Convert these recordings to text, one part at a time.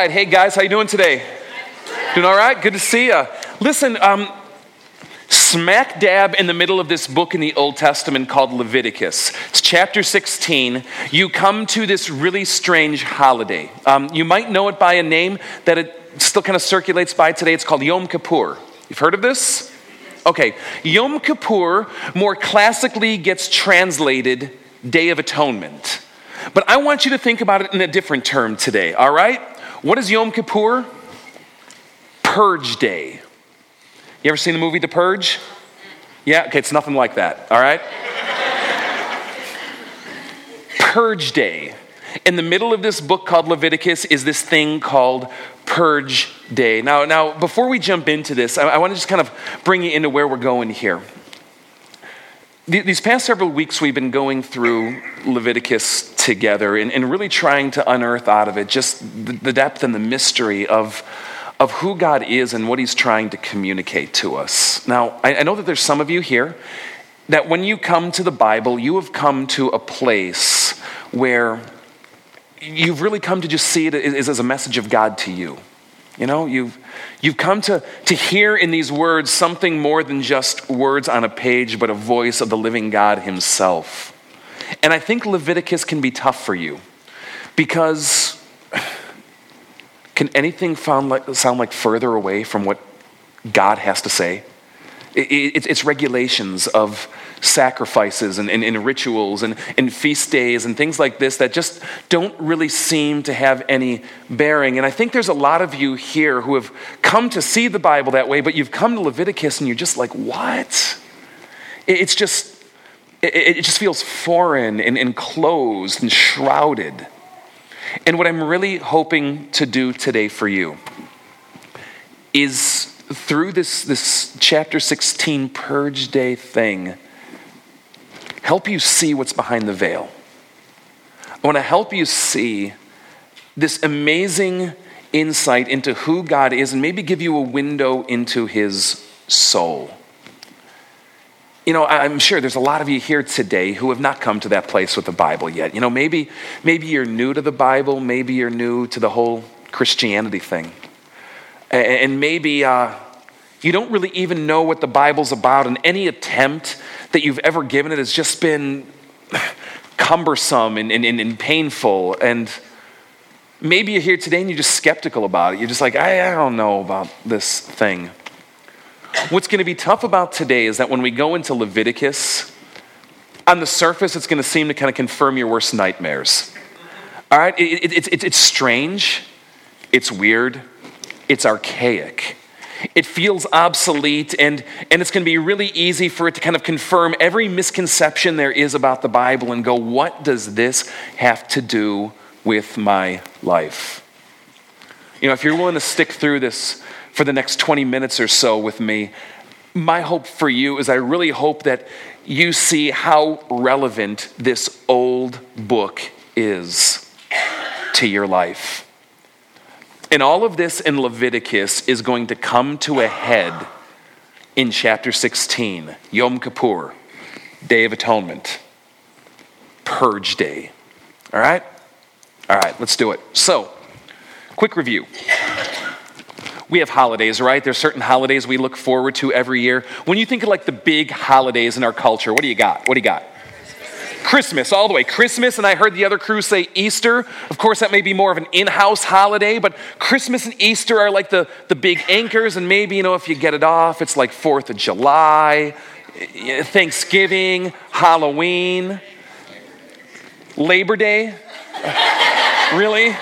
Right, hey guys, how you doing today? Doing all right? Good to see you. Listen, um, smack dab in the middle of this book in the Old Testament called Leviticus. It's chapter 16. You come to this really strange holiday. Um, you might know it by a name that it still kind of circulates by today. It's called Yom Kippur. You've heard of this? Okay, Yom Kippur more classically gets translated Day of Atonement. But I want you to think about it in a different term today, all right? What is Yom Kippur? Purge Day. You ever seen the movie The Purge? Yeah, okay, it's nothing like that, all right? Purge Day. In the middle of this book called Leviticus is this thing called Purge Day. Now, now before we jump into this, I, I want to just kind of bring you into where we're going here. These past several weeks, we've been going through Leviticus together and, and really trying to unearth out of it just the, the depth and the mystery of, of who God is and what He's trying to communicate to us. Now, I, I know that there's some of you here that when you come to the Bible, you have come to a place where you've really come to just see it as, as a message of God to you. You know, you've, you've come to, to hear in these words something more than just words on a page, but a voice of the living God Himself. And I think Leviticus can be tough for you because can anything like, sound like further away from what God has to say? It, it's regulations of sacrifices and, and, and rituals and, and, feast days and things like this that just don't really seem to have any bearing. And I think there's a lot of you here who have come to see the Bible that way, but you've come to Leviticus and you're just like, what? It's just, it, it just feels foreign and enclosed and shrouded. And what I'm really hoping to do today for you is through this, this chapter 16 purge day thing, help you see what's behind the veil. I want to help you see this amazing insight into who God is and maybe give you a window into his soul. You know, I'm sure there's a lot of you here today who have not come to that place with the Bible yet. You know, maybe, maybe you're new to the Bible, maybe you're new to the whole Christianity thing. And maybe uh, you don't really even know what the Bible's about, and any attempt that you've ever given it has just been cumbersome and, and, and painful. And maybe you're here today and you're just skeptical about it. You're just like, I, I don't know about this thing. What's going to be tough about today is that when we go into Leviticus, on the surface, it's going to seem to kind of confirm your worst nightmares. All right? It, it, it, it's strange, it's weird, it's archaic it feels obsolete, and, and it's going to be really easy for it to kind of confirm every misconception there is about the Bible and go, what does this have to do with my life? You know, if you're willing to stick through this for the next 20 minutes or so with me, my hope for you is I really hope that you see how relevant this old book is to your life. And all of this in Leviticus is going to come to a head in chapter 16, Yom Kippur, Day of Atonement, Purge Day. All right? All right, let's do it. So, quick review. We have holidays, right? There's certain holidays we look forward to every year. When you think of like the big holidays in our culture, what do you got? What do you got? Christmas, all the way. Christmas, and I heard the other crew say Easter. Of course, that may be more of an in house holiday, but Christmas and Easter are like the, the big anchors, and maybe, you know, if you get it off, it's like 4th of July, Thanksgiving, Halloween, Labor Day. really?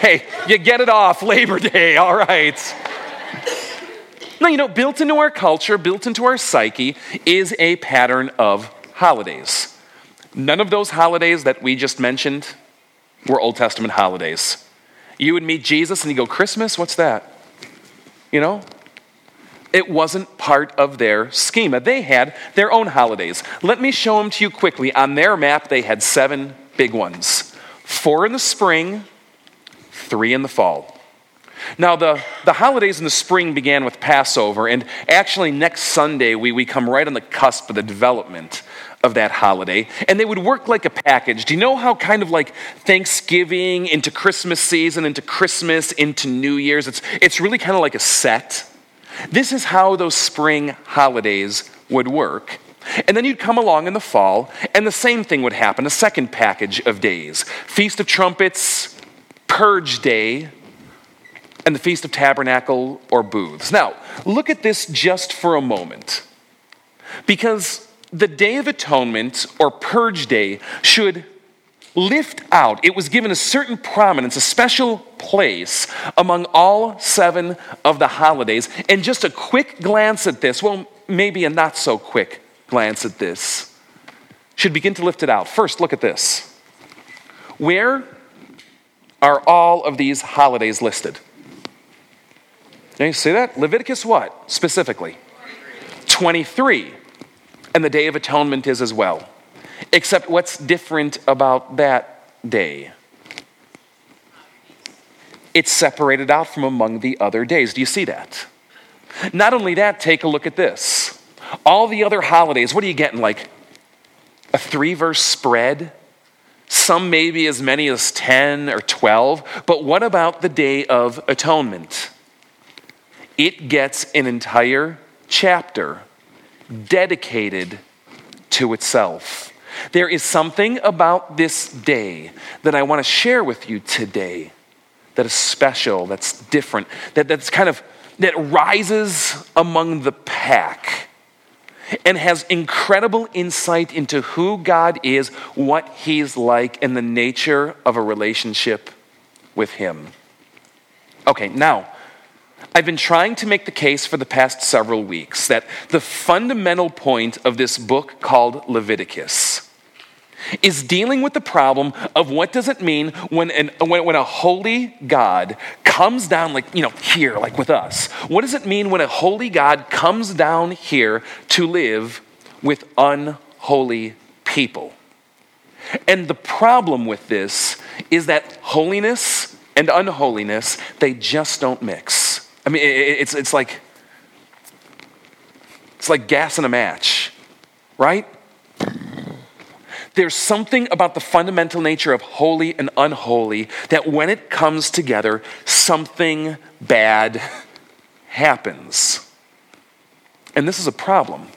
hey, you get it off Labor Day, all right. No, you know, built into our culture, built into our psyche, is a pattern of holidays. None of those holidays that we just mentioned were Old Testament holidays. You would meet Jesus and you go, Christmas? What's that? You know? It wasn't part of their schema. They had their own holidays. Let me show them to you quickly. On their map, they had seven big ones four in the spring, three in the fall. Now, the, the holidays in the spring began with Passover, and actually, next Sunday, we, we come right on the cusp of the development of that holiday, and they would work like a package. Do you know how kind of like Thanksgiving into Christmas season, into Christmas, into New Year's, it's, it's really kind of like a set? This is how those spring holidays would work. And then you'd come along in the fall, and the same thing would happen a second package of days Feast of Trumpets, Purge Day, and the Feast of Tabernacle or Booths. Now, look at this just for a moment. Because the Day of Atonement or Purge Day should lift out, it was given a certain prominence, a special place among all seven of the holidays. And just a quick glance at this, well, maybe a not so quick glance at this, should begin to lift it out. First, look at this. Where are all of these holidays listed? Can you see that? Leviticus what specifically? 23. And the Day of Atonement is as well. Except what's different about that day? It's separated out from among the other days. Do you see that? Not only that, take a look at this. All the other holidays, what are you getting? Like a three verse spread? Some maybe as many as 10 or 12. But what about the Day of Atonement? It gets an entire chapter dedicated to itself. There is something about this day that I want to share with you today that is special, that's different, that, that's kind of that rises among the pack and has incredible insight into who God is, what He's like, and the nature of a relationship with Him. Okay, now I've been trying to make the case for the past several weeks that the fundamental point of this book called Leviticus is dealing with the problem of what does it mean when, an, when, when a holy God comes down, like, you know, here, like with us. What does it mean when a holy God comes down here to live with unholy people? And the problem with this is that holiness and unholiness, they just don't mix. I mean, it's, it's like it's like gas in a match, right? There's something about the fundamental nature of holy and unholy that when it comes together, something bad happens. And this is a problem.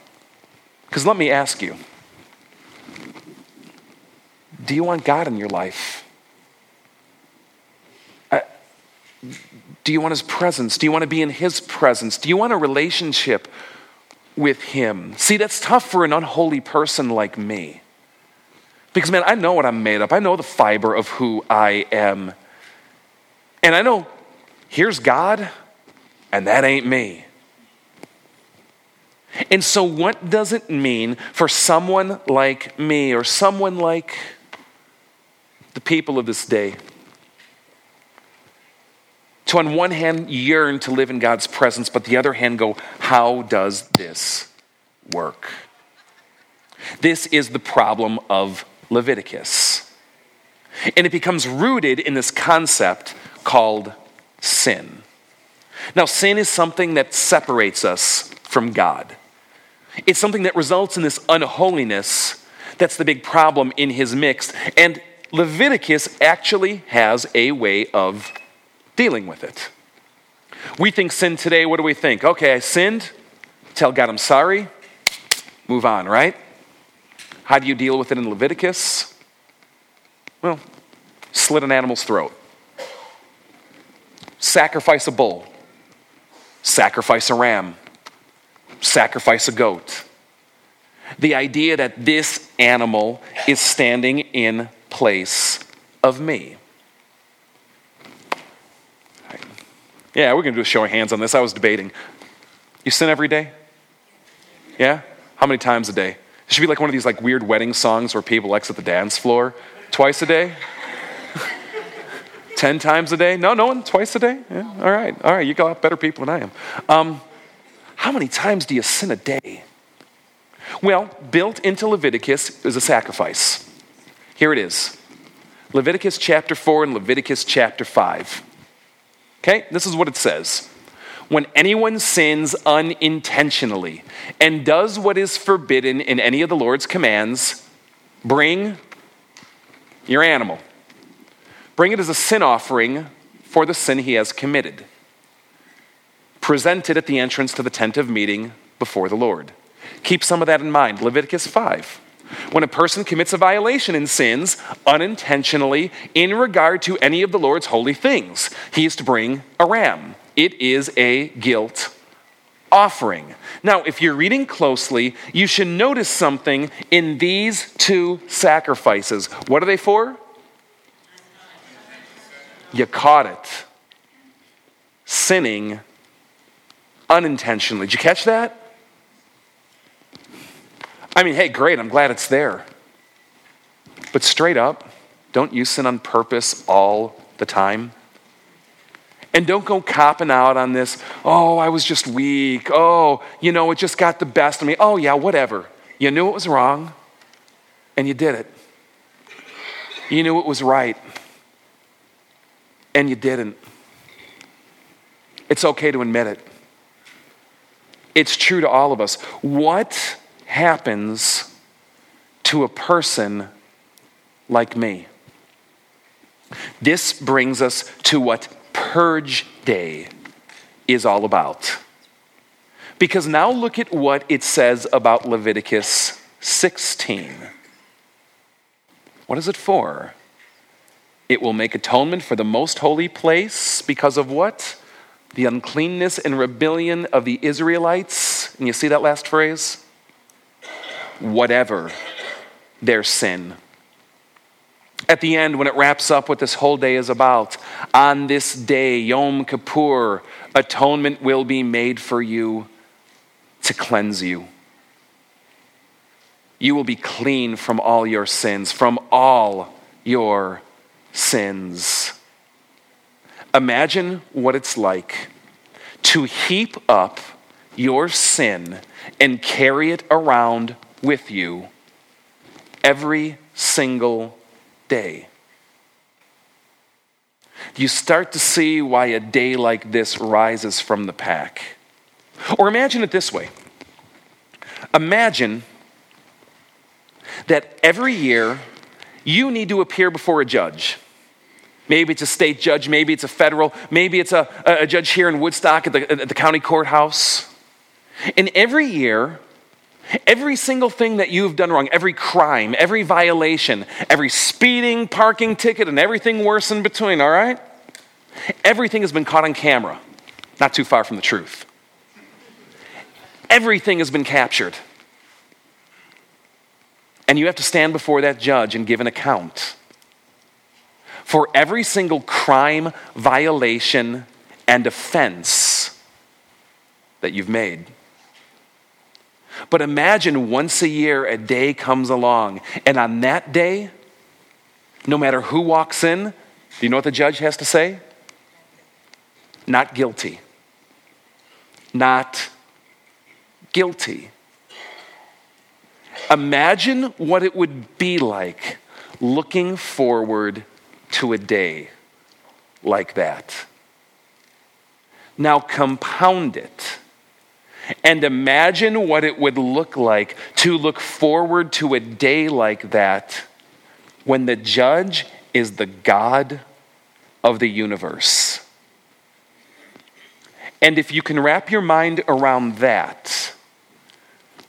Because let me ask you do you want God in your life? Do you want his presence? Do you want to be in his presence? Do you want a relationship with him? See, that's tough for an unholy person like me. Because, man, I know what I'm made up. I know the fiber of who I am. And I know here's God, and that ain't me. And so, what does it mean for someone like me or someone like the people of this day? To, on one hand, yearn to live in God's presence, but the other hand, go, how does this work? This is the problem of Leviticus. And it becomes rooted in this concept called sin. Now, sin is something that separates us from God. It's something that results in this unholiness that's the big problem in his mix. And Leviticus actually has a way of dealing with it. We think sin today, what do we think? Okay, I sinned, tell God I'm sorry, move on, right? How do you deal with it in Leviticus? Well, slit an animal's throat, sacrifice a bull, sacrifice a ram, sacrifice a goat. The idea that this animal is standing in place of me. Yeah, we're going to do a show of hands on this. I was debating. You sin every day? Yeah? How many times a day? It should be like one of these like weird wedding songs where people exit the dance floor twice a day. Ten times a day? No, no one. Twice a day? Yeah. All right. All right. You got better people than I am. Um, how many times do you sin a day? Well, built into Leviticus is a sacrifice. Here it is Leviticus chapter 4 and Leviticus chapter 5. Okay, this is what it says when anyone sins unintentionally and does what is forbidden in any of the Lord's commands, bring your animal. Bring it as a sin offering for the sin he has committed. Present it at the entrance to the tent of meeting before the Lord. Keep some of that in mind. Leviticus 5. When a person commits a violation and sins unintentionally in regard to any of the Lord's holy things, he is to bring a ram. It is a guilt offering. Now, if you're reading closely, you should notice something in these two sacrifices. What are they for? You caught it. Sinning unintentionally. Did you catch that? I mean, hey, great, I'm glad it's there. But straight up, don't you sin on purpose all the time? And don't go copping out on this, oh, I was just weak. Oh, you know, it just got the best of me. Oh, yeah, whatever. You knew it was wrong, and you did it. You knew it was right, and you didn't. It's okay to admit it. It's true to all of us. What happens to a person like me? This brings us to what Purge Day is all about. Because now look at what it says about Leviticus 16. What is it for? It will make atonement for the most holy place because of what? The uncleanness and rebellion of the Israelites. And you see that last phrase? Whatever their sin. At the end, when it wraps up what this whole day is about, on this day, Yom Kippur, atonement will be made for you to cleanse you. You will be clean from all your sins, from all your sins. Imagine what it's like to heap up your sin and carry it around with you every single day. You start to see why a day like this rises from the pack. Or imagine it this way Imagine that every year you need to appear before a judge. Maybe it's a state judge, maybe it's a federal, maybe it's a, a judge here in Woodstock at the, at the county courthouse. And every year, Every single thing that you've done wrong, every crime, every violation, every speeding, parking ticket, and everything worse in between, all right? Everything has been caught on camera, not too far from the truth. Everything has been captured. And you have to stand before that judge and give an account for every single crime, violation, and offense that you've made. But imagine once a year a day comes along, and on that day, no matter who walks in, do you know what the judge has to say? Not guilty. Not guilty. Imagine what it would be like looking forward to a day like that. Now compound it and imagine what it would look like to look forward to a day like that when the judge is the God of the universe. And if you can wrap your mind around that,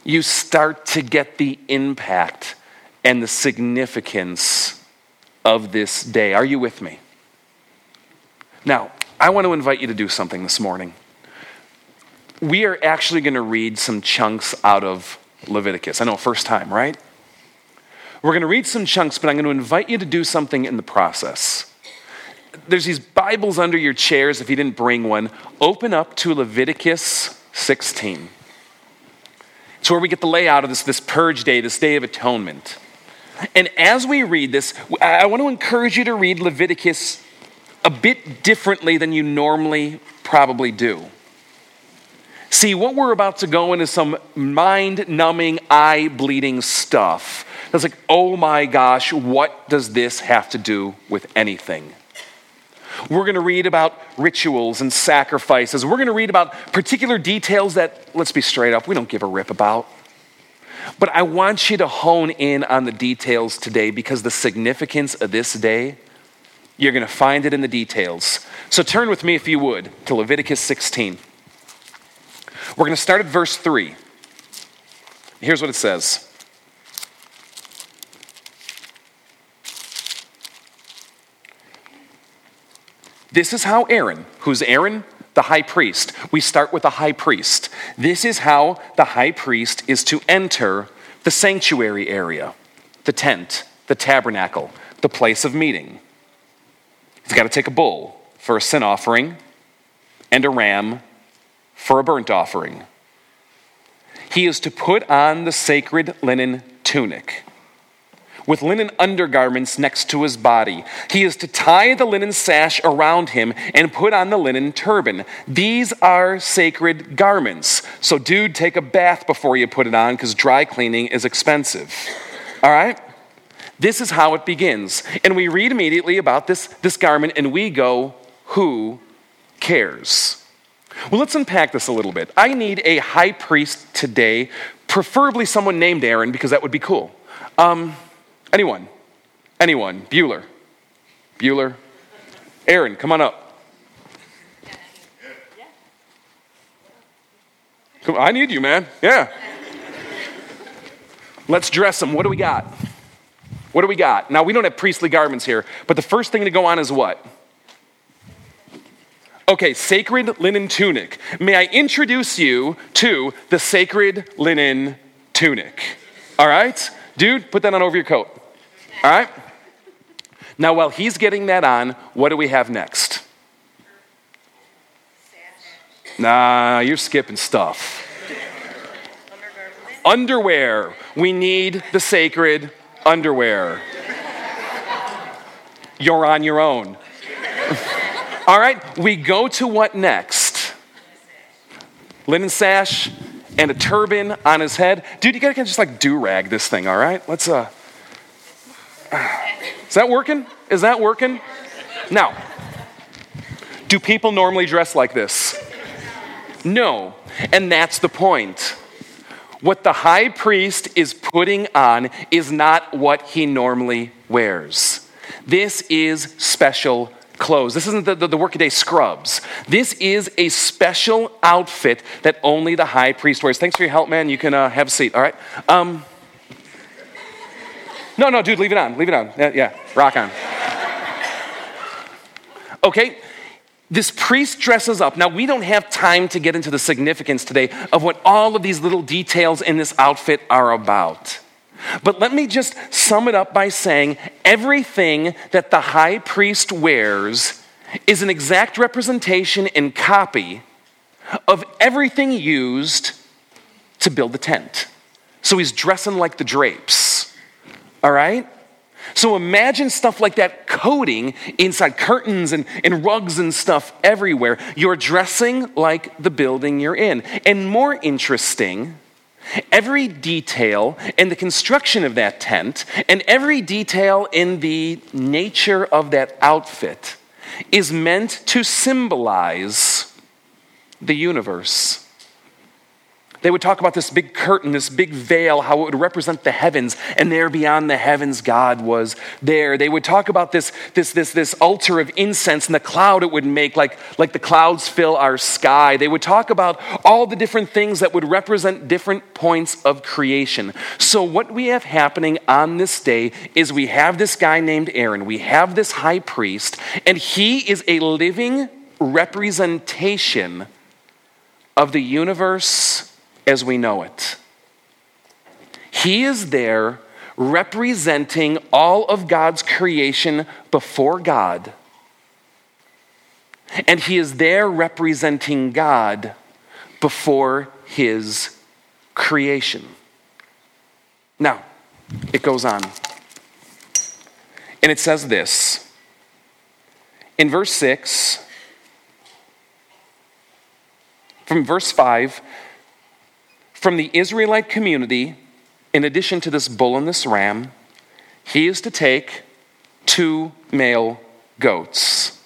you start to get the impact and the significance of this day. Are you with me? Now, I want to invite you to do something this morning we are actually going to read some chunks out of Leviticus. I know, first time, right? We're going to read some chunks, but I'm going to invite you to do something in the process. There's these Bibles under your chairs if you didn't bring one. Open up to Leviticus 16. It's where we get the layout of this, this purge day, this day of atonement. And as we read this, I want to encourage you to read Leviticus a bit differently than you normally probably do. See, what we're about to go into some mind numbing, eye bleeding stuff. It's like, oh my gosh, what does this have to do with anything? We're going to read about rituals and sacrifices. We're going to read about particular details that, let's be straight up, we don't give a rip about. But I want you to hone in on the details today because the significance of this day, you're going to find it in the details. So turn with me, if you would, to Leviticus 16. We're going to start at verse 3. Here's what it says. This is how Aaron, who's Aaron? The high priest. We start with the high priest. This is how the high priest is to enter the sanctuary area, the tent, the tabernacle, the place of meeting. He's got to take a bull for a sin offering and a ram for a burnt offering. He is to put on the sacred linen tunic with linen undergarments next to his body. He is to tie the linen sash around him and put on the linen turban. These are sacred garments. So, dude, take a bath before you put it on because dry cleaning is expensive. All right? This is how it begins. And we read immediately about this, this garment and we go, Who cares? Well, let's unpack this a little bit. I need a high priest today, preferably someone named Aaron, because that would be cool. Um, Anyone? Anyone? Bueller? Bueller? Aaron, come on up. Come, I need you, man. Yeah. Let's dress him. What do we got? What do we got? Now, we don't have priestly garments here, but the first thing to go on is what? Okay, sacred linen tunic. May I introduce you to the sacred linen tunic? All right? Dude, put that on over your coat. All right? Now, while he's getting that on, what do we have next? Nah, you're skipping stuff. underwear. We need the sacred underwear. You're on your own. All right, we go to what next? Linen sash and a turban on his head. Dude, you gotta just like do rag this thing, all right? Let's, uh, is that working? Is that working? Now, do people normally dress like this? No. And that's the point. What the high priest is putting on is not what he normally wears. This is special clothes. This isn't the, the, the, workaday scrubs. This is a special outfit that only the high priest wears. Thanks for your help, man. You can uh, have a seat, all right? Um, no, no, dude, leave it on. Leave it on. Yeah, yeah rock on. Okay, this priest dresses up. Now, we don't have time to get into the significance today of what all of these little details in this outfit are about. But let me just sum it up by saying everything that the high priest wears is an exact representation and copy of everything used to build the tent. So he's dressing like the drapes. All right? So imagine stuff like that coating inside curtains and, and rugs and stuff everywhere. You're dressing like the building you're in. And more interesting, every detail in the construction of that tent and every detail in the nature of that outfit is meant to symbolize the universe. They would talk about this big curtain, this big veil, how it would represent the heavens, and there beyond the heavens, God was there. They would talk about this, this, this, this altar of incense and the cloud it would make, like, like the clouds fill our sky. They would talk about all the different things that would represent different points of creation. So, what we have happening on this day is we have this guy named Aaron, we have this high priest, and he is a living representation of the universe as we know it. He is there representing all of God's creation before God. And he is there representing God before his creation. Now, it goes on. And it says this in verse 6, from verse 5 from the Israelite community, in addition to this bull and this ram, he is to take two male goats.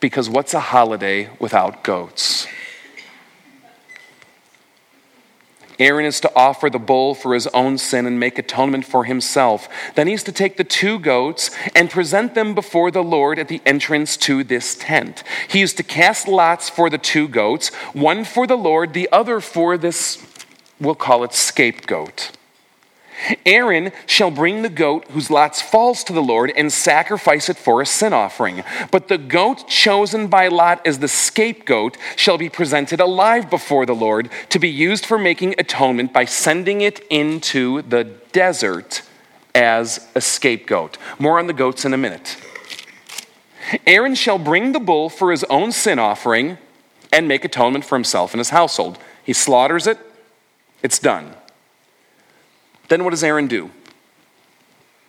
Because what's a holiday without goats? Aaron is to offer the bull for his own sin and make atonement for himself. Then he's to take the two goats and present them before the Lord at the entrance to this tent. He is to cast lots for the two goats, one for the Lord, the other for this, we'll call it scapegoat. Aaron shall bring the goat whose lot falls to the Lord and sacrifice it for a sin offering. But the goat chosen by Lot as the scapegoat shall be presented alive before the Lord to be used for making atonement by sending it into the desert as a scapegoat. More on the goats in a minute. Aaron shall bring the bull for his own sin offering and make atonement for himself and his household. He slaughters it, it's done. Then what does Aaron do?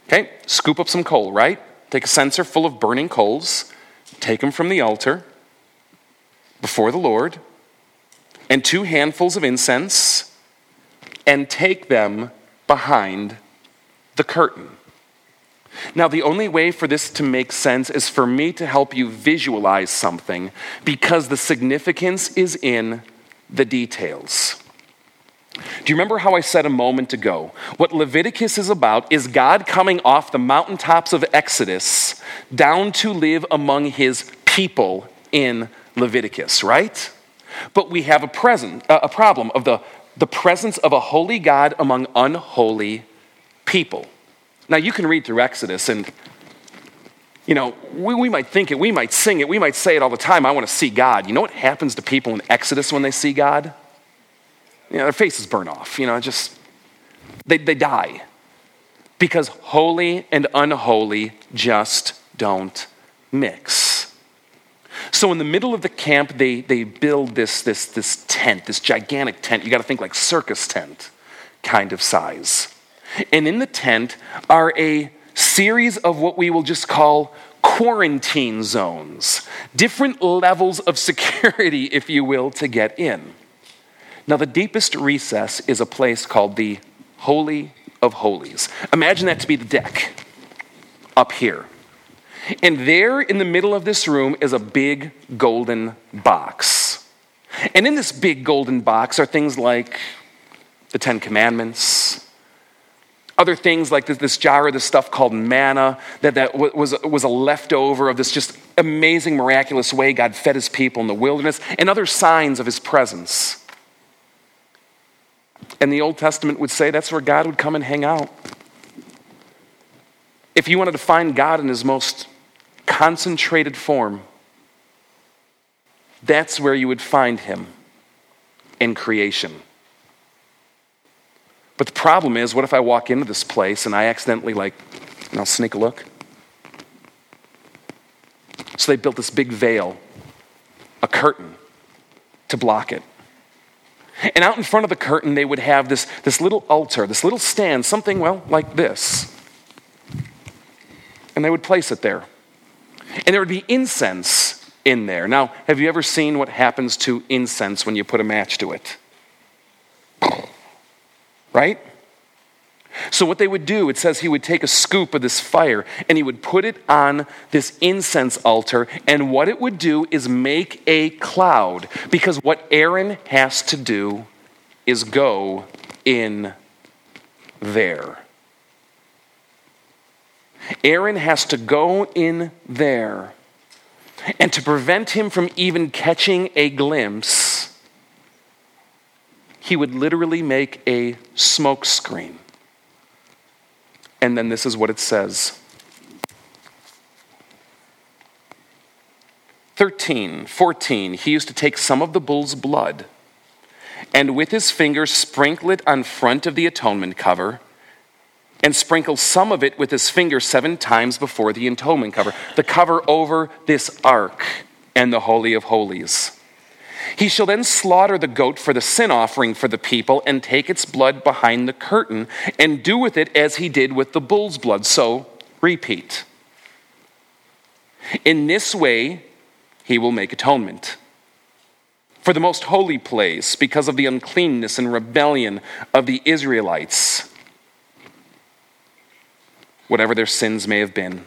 Okay, scoop up some coal, right? Take a censer full of burning coals, take them from the altar before the Lord, and two handfuls of incense, and take them behind the curtain. Now, the only way for this to make sense is for me to help you visualize something because the significance is in the details. Do you remember how I said a moment ago? What Leviticus is about is God coming off the mountaintops of Exodus down to live among his people in Leviticus, right? But we have a present a problem of the, the presence of a holy God among unholy people. Now you can read through Exodus and you know, we, we might think it, we might sing it, we might say it all the time, I want to see God. You know what happens to people in Exodus when they see God? You know, their faces burn off, you know, just, they, they die. Because holy and unholy just don't mix. So in the middle of the camp, they, they build this, this, this tent, this gigantic tent. You got to think like circus tent kind of size. And in the tent are a series of what we will just call quarantine zones, different levels of security, if you will, to get in. Now, the deepest recess is a place called the Holy of Holies. Imagine that to be the deck up here. And there in the middle of this room is a big golden box. And in this big golden box are things like the Ten Commandments, other things like this, this jar of this stuff called manna that, that was, was a leftover of this just amazing, miraculous way God fed his people in the wilderness, and other signs of his presence. And the Old Testament would say that's where God would come and hang out. If you wanted to find God in his most concentrated form, that's where you would find him in creation. But the problem is, what if I walk into this place and I accidentally, like, and I'll sneak a look? So they built this big veil, a curtain, to block it. And out in front of the curtain, they would have this, this little altar, this little stand, something, well, like this. And they would place it there. And there would be incense in there. Now, have you ever seen what happens to incense when you put a match to it? Right? So, what they would do, it says he would take a scoop of this fire and he would put it on this incense altar. And what it would do is make a cloud. Because what Aaron has to do is go in there. Aaron has to go in there. And to prevent him from even catching a glimpse, he would literally make a smoke screen. And then this is what it says 13, 14. He used to take some of the bull's blood and with his finger sprinkle it on front of the atonement cover and sprinkle some of it with his finger seven times before the atonement cover, the cover over this ark and the Holy of Holies. He shall then slaughter the goat for the sin offering for the people and take its blood behind the curtain and do with it as he did with the bull's blood. So, repeat. In this way, he will make atonement for the most holy place because of the uncleanness and rebellion of the Israelites, whatever their sins may have been.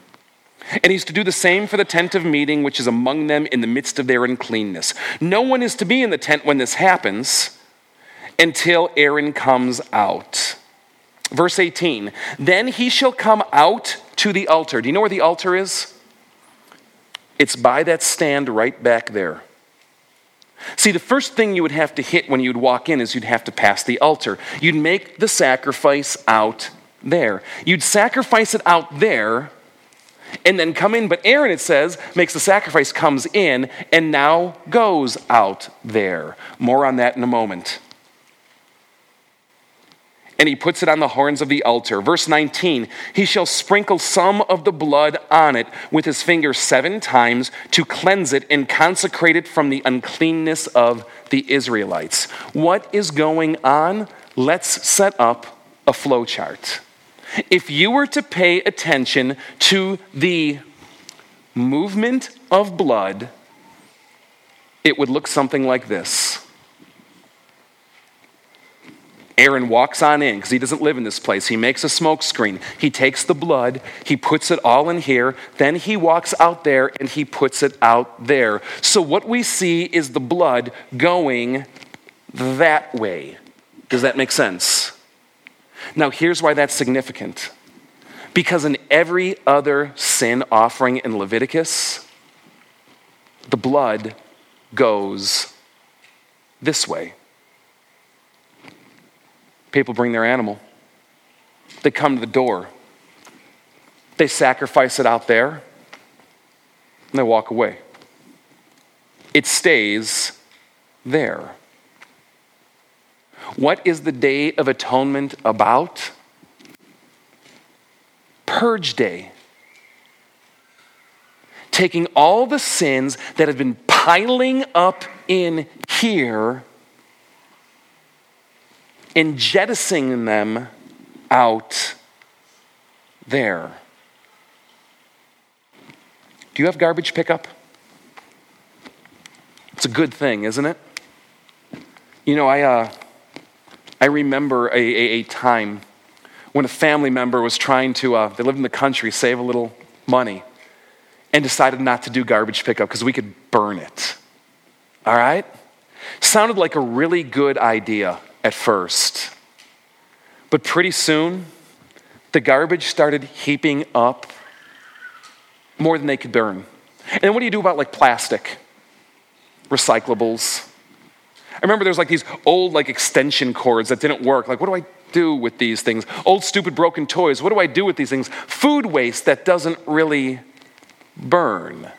And he's to do the same for the tent of meeting, which is among them in the midst of their uncleanness. No one is to be in the tent when this happens until Aaron comes out. Verse 18 Then he shall come out to the altar. Do you know where the altar is? It's by that stand right back there. See, the first thing you would have to hit when you'd walk in is you'd have to pass the altar. You'd make the sacrifice out there. You'd sacrifice it out there and then come in. But Aaron, it says, makes the sacrifice, comes in, and now goes out there. More on that in a moment and he puts it on the horns of the altar. Verse 19, he shall sprinkle some of the blood on it with his finger seven times to cleanse it and consecrate it from the uncleanness of the Israelites. What is going on? Let's set up a flow chart. If you were to pay attention to the movement of blood, it would look something like this. Aaron walks on in because he doesn't live in this place. He makes a smoke screen. He takes the blood, he puts it all in here, then he walks out there and he puts it out there. So what we see is the blood going that way. Does that make sense? Now, here's why that's significant. Because in every other sin offering in Leviticus, the blood goes this way. People bring their animal, they come to the door, they sacrifice it out there, and they walk away. It stays there. What is the Day of Atonement about? Purge Day. Taking all the sins that have been piling up in here and jettisoning them out there. Do you have garbage pickup? It's a good thing, isn't it? You know, I, uh, I remember a, a, a, time when a family member was trying to, uh, they lived in the country, save a little money, and decided not to do garbage pickup because we could burn it. All right? Sounded like a really good idea at first. But pretty soon, the garbage started heaping up more than they could burn. And what do you do about like plastic? Recyclables. I remember there was like these old like extension cords that didn't work. Like, what do I do with these things? Old stupid broken toys. What do I do with these things? Food waste that doesn't really burn.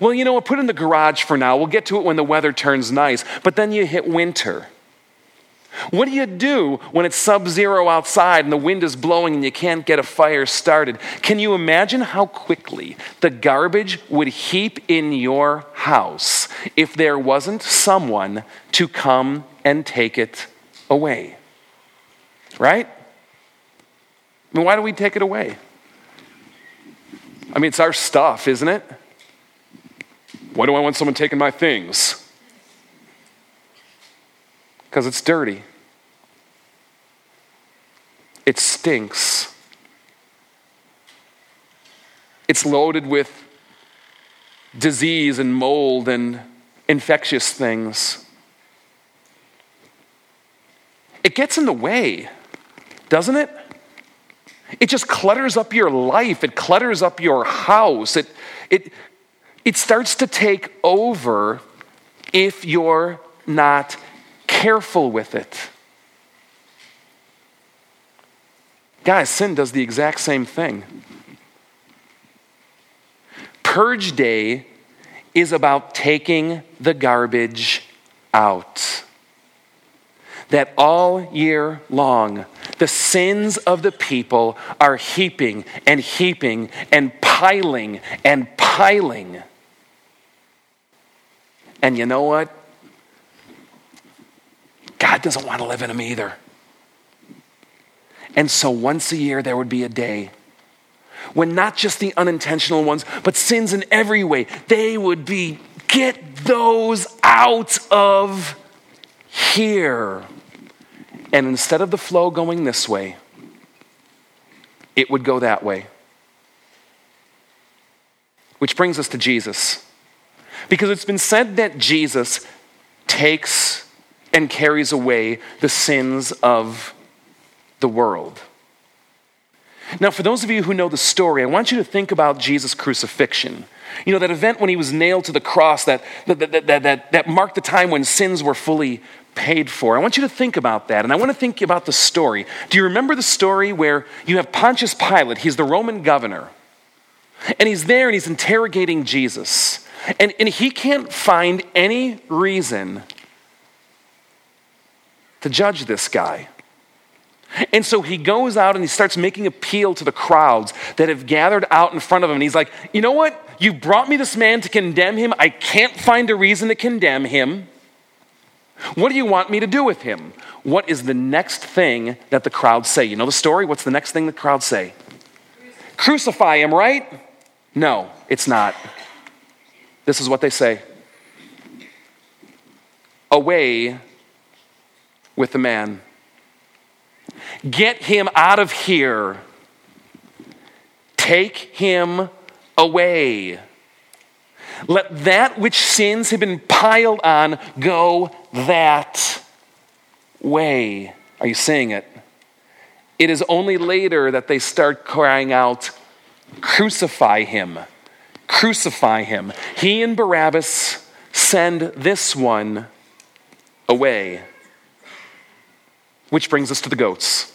Well, you know what? Put in the garage for now. We'll get to it when the weather turns nice. But then you hit winter. What do you do when it's sub zero outside and the wind is blowing and you can't get a fire started? Can you imagine how quickly the garbage would heap in your house if there wasn't someone to come and take it away? Right? I mean, why do we take it away? I mean, it's our stuff, isn't it? Why do I want someone taking my things? Because it's dirty. It stinks. It's loaded with disease and mold and infectious things. It gets in the way, doesn't it? It just clutters up your life. It clutters up your house. It, it, it starts to take over if you're not careful with it. Guys, sin does the exact same thing. Purge day is about taking the garbage out. That all year long, the sins of the people are heaping and heaping and piling and piling. And you know what? God doesn't want to live in them either. And so once a year, there would be a day when not just the unintentional ones, but sins in every way, they would be get those out of here. And instead of the flow going this way, it would go that way. Which brings us to Jesus. Because it's been said that Jesus takes and carries away the sins of the world. Now, for those of you who know the story, I want you to think about Jesus' crucifixion. You know, that event when he was nailed to the cross that, that, that, that, that, marked the time when sins were fully paid for. I want you to think about that, and I want to think about the story. Do you remember the story where you have Pontius Pilate? He's the Roman governor, and he's there and he's interrogating Jesus. And, and he can't find any reason to judge this guy. And so he goes out and he starts making appeal to the crowds that have gathered out in front of him. And he's like, You know what? You brought me this man to condemn him. I can't find a reason to condemn him. What do you want me to do with him? What is the next thing that the crowd say? You know the story? What's the next thing the crowd say? Crucify him, right? No, it's not. This is what they say Away with the man. Get him out of here. Take him away. Let that which sins have been piled on go that way. Are you seeing it? It is only later that they start crying out, Crucify him! Crucify him! He and Barabbas send this one away. Which brings us to the goats.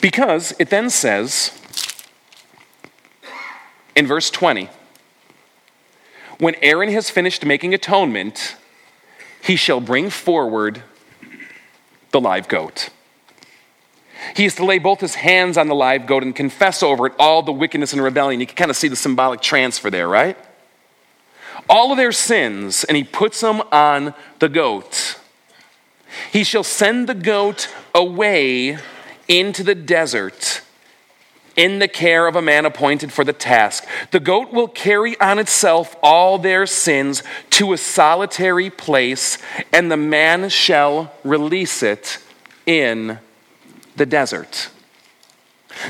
Because it then says in verse 20, when Aaron has finished making atonement, he shall bring forward the live goat. He is to lay both his hands on the live goat and confess over it all the wickedness and rebellion. You can kind of see the symbolic transfer there, right? All of their sins, and he puts them on the goat. He shall send the goat away into the desert in the care of a man appointed for the task. The goat will carry on itself all their sins to a solitary place, and the man shall release it in the desert.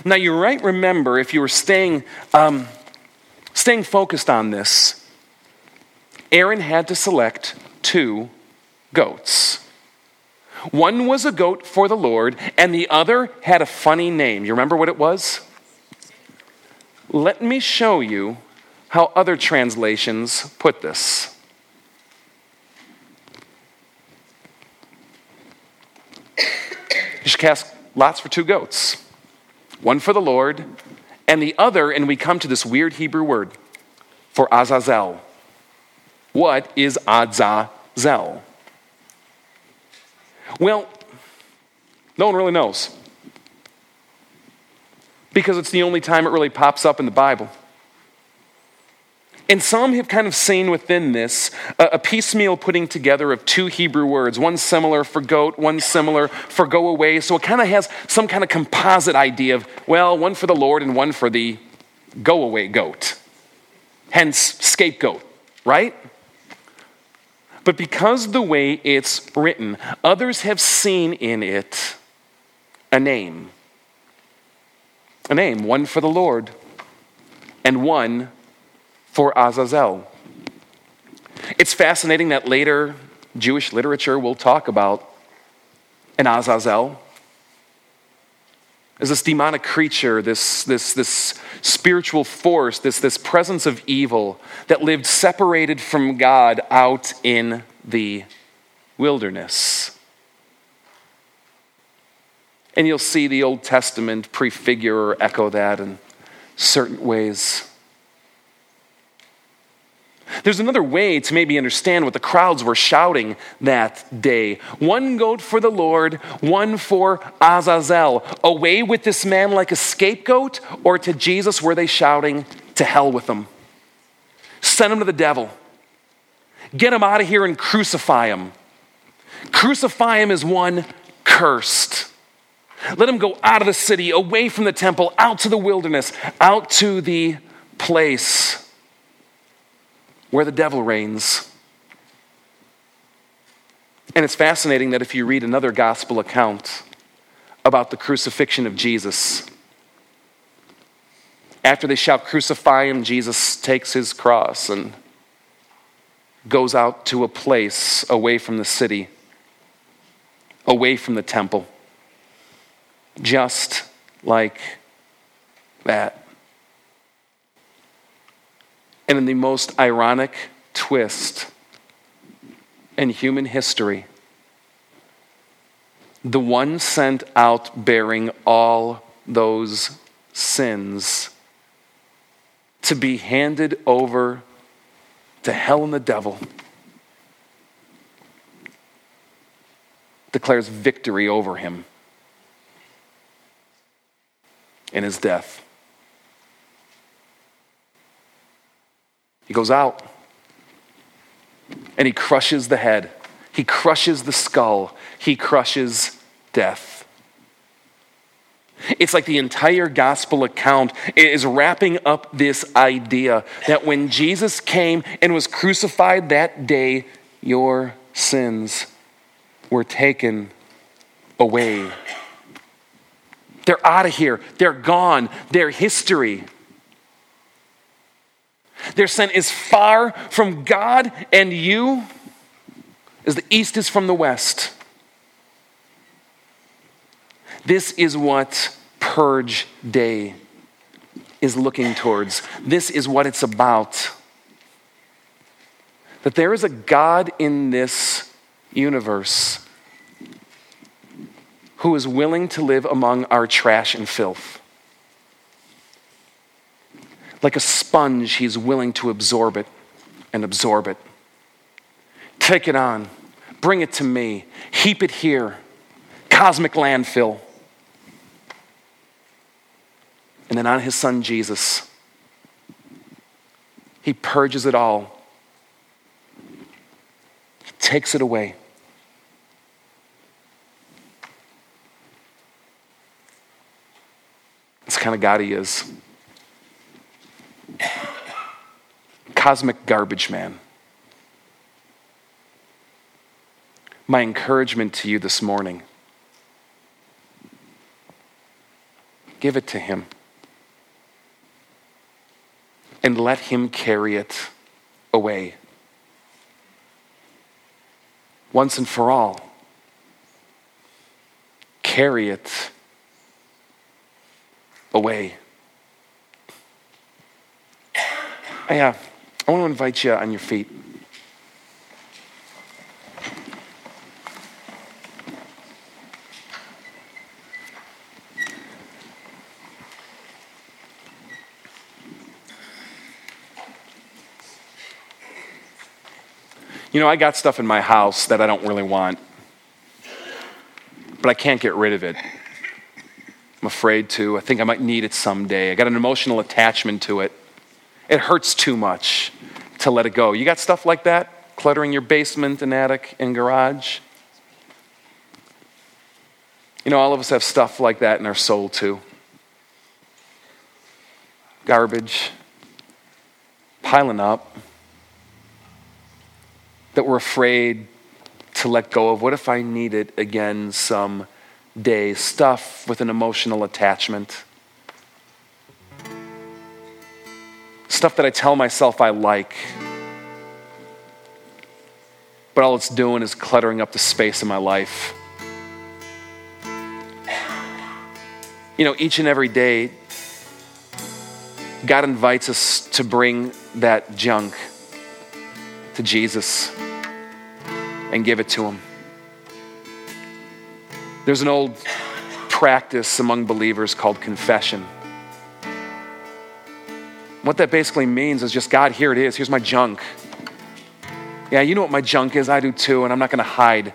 Now, you might remember, if you were staying, um, staying focused on this, Aaron had to select two goats. One was a goat for the Lord, and the other had a funny name. You remember what it was? Let me show you how other translations put this. You should cast lots for two goats one for the Lord, and the other, and we come to this weird Hebrew word, for Azazel. What is Azazel? Well, no one really knows because it's the only time it really pops up in the Bible. And some have kind of seen within this a, piecemeal putting together of two Hebrew words, one similar for goat, one similar for go away. So it kind of has some kind of composite idea of, well, one for the Lord and one for the go away goat. Hence, scapegoat, right? But because the way it's written, others have seen in it a name a name, one for the Lord and one for Azazel. It's fascinating that later Jewish literature will talk about an Azazel as this demonic creature, this, this, this spiritual force, this, this presence of evil that lived separated from God out in the wilderness. And you'll see the Old Testament prefigure or echo that in certain ways. There's another way to maybe understand what the crowds were shouting that day. One goat for the Lord, one for Azazel. Away with this man like a scapegoat, or to Jesus were they shouting, To hell with him? Send him to the devil. Get him out of here and crucify him. Crucify him as one cursed. Let him go out of the city, away from the temple, out to the wilderness, out to the place where the devil reigns. And it's fascinating that if you read another gospel account about the crucifixion of Jesus, After they shall crucify him, Jesus takes his cross and goes out to a place away from the city, away from the temple, just like that. And in the most ironic twist in human history, the one sent out bearing all those sins to be handed over to hell and the devil declares victory over him in his death. He goes out and he crushes the head, he crushes the skull, he crushes death. It's like the entire gospel account is wrapping up this idea that when Jesus came and was crucified that day, your sins were taken away. They're out of here, they're gone, they're history. Their sin is far from God and you as the east is from the west. This is what Purge Day is looking towards. This is what it's about. That there is a God in this universe who is willing to live among our trash and filth. Like a sponge, he's willing to absorb it and absorb it. Take it on, bring it to me, heap it here, cosmic landfill. And then on his son Jesus, he purges it all, he takes it away. That's kind of God he is. Cosmic garbage man. My encouragement to you this morning give it to him and let Him carry it away. Once and for all. Carry it away. Yeah, I uh, want to invite you on your feet. You know, I got stuff in my house that I don't really want, but I can't get rid of it. I'm afraid to. I think I might need it someday. I got an emotional attachment to it. It hurts too much to let it go. You got stuff like that cluttering your basement and attic and garage? You know, all of us have stuff like that in our soul too. Garbage, piling up that we're afraid to let go of. What if I need it again someday? Stuff with an emotional attachment. Stuff that I tell myself I like. But all it's doing is cluttering up the space in my life. You know, each and every day, God invites us to bring that junk to Jesus and give it to Him. There's an old practice among believers called confession. What that basically means is just, God, here it is. Here's my junk. Yeah, you know what my junk is. I do too, and I'm not going to hide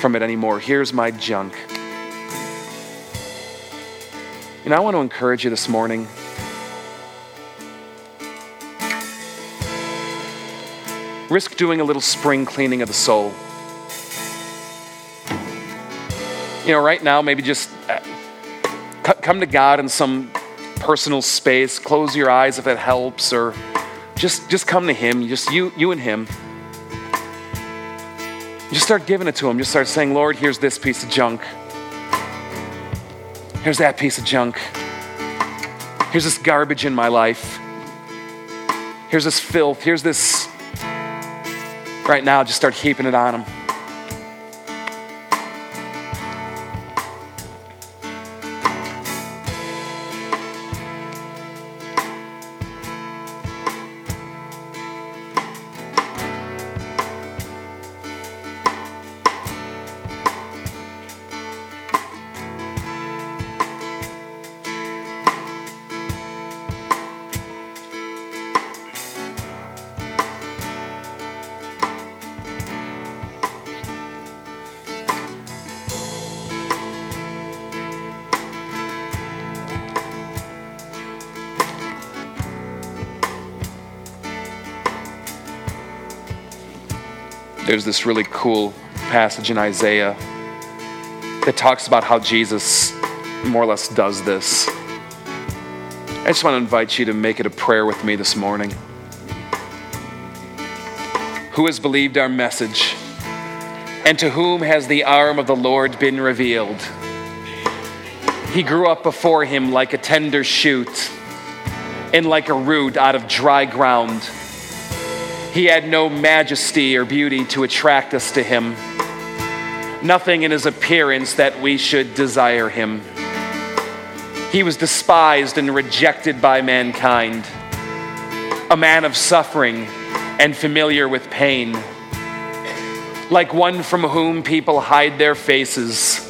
from it anymore. Here's my junk. Know, I want to encourage you this morning risk doing a little spring cleaning of the soul. You know, right now, maybe just uh, come to God in some personal space. Close your eyes if that helps, or just just come to Him. Just you, you and Him. Just start giving it to Him. Just start saying, Lord, here's this piece of junk. Here's that piece of junk. Here's this garbage in my life. Here's this filth. Here's this. Right now, just start heaping it on him. There's this really cool passage in Isaiah that talks about how Jesus more or less does this. I just want to invite you to make it a prayer with me this morning. Who has believed our message? And to whom has the arm of the Lord been revealed? He grew up before him like a tender shoot and like a root out of dry ground. He had no majesty or beauty to attract us to him, nothing in his appearance that we should desire him. He was despised and rejected by mankind, a man of suffering and familiar with pain, like one from whom people hide their faces.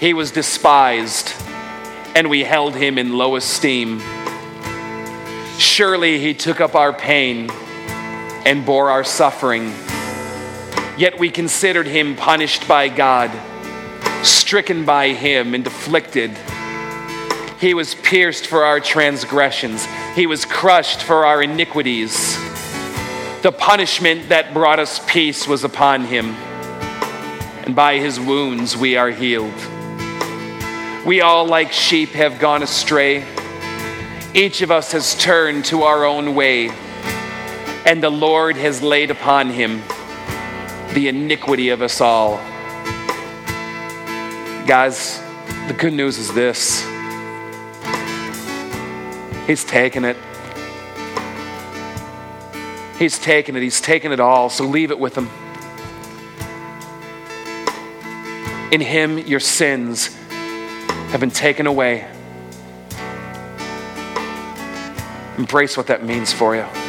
He was despised, and we held him in low esteem. Surely he took up our pain and bore our suffering. Yet we considered him punished by God, stricken by him, and afflicted. He was pierced for our transgressions, he was crushed for our iniquities. The punishment that brought us peace was upon him, and by his wounds we are healed. We all, like sheep, have gone astray. Each of us has turned to our own way and the Lord has laid upon him the iniquity of us all. Guys, the good news is this He's taken it. He's taken it. He's taken it all. So leave it with Him. In Him, your sins have been taken away. Embrace what that means for you.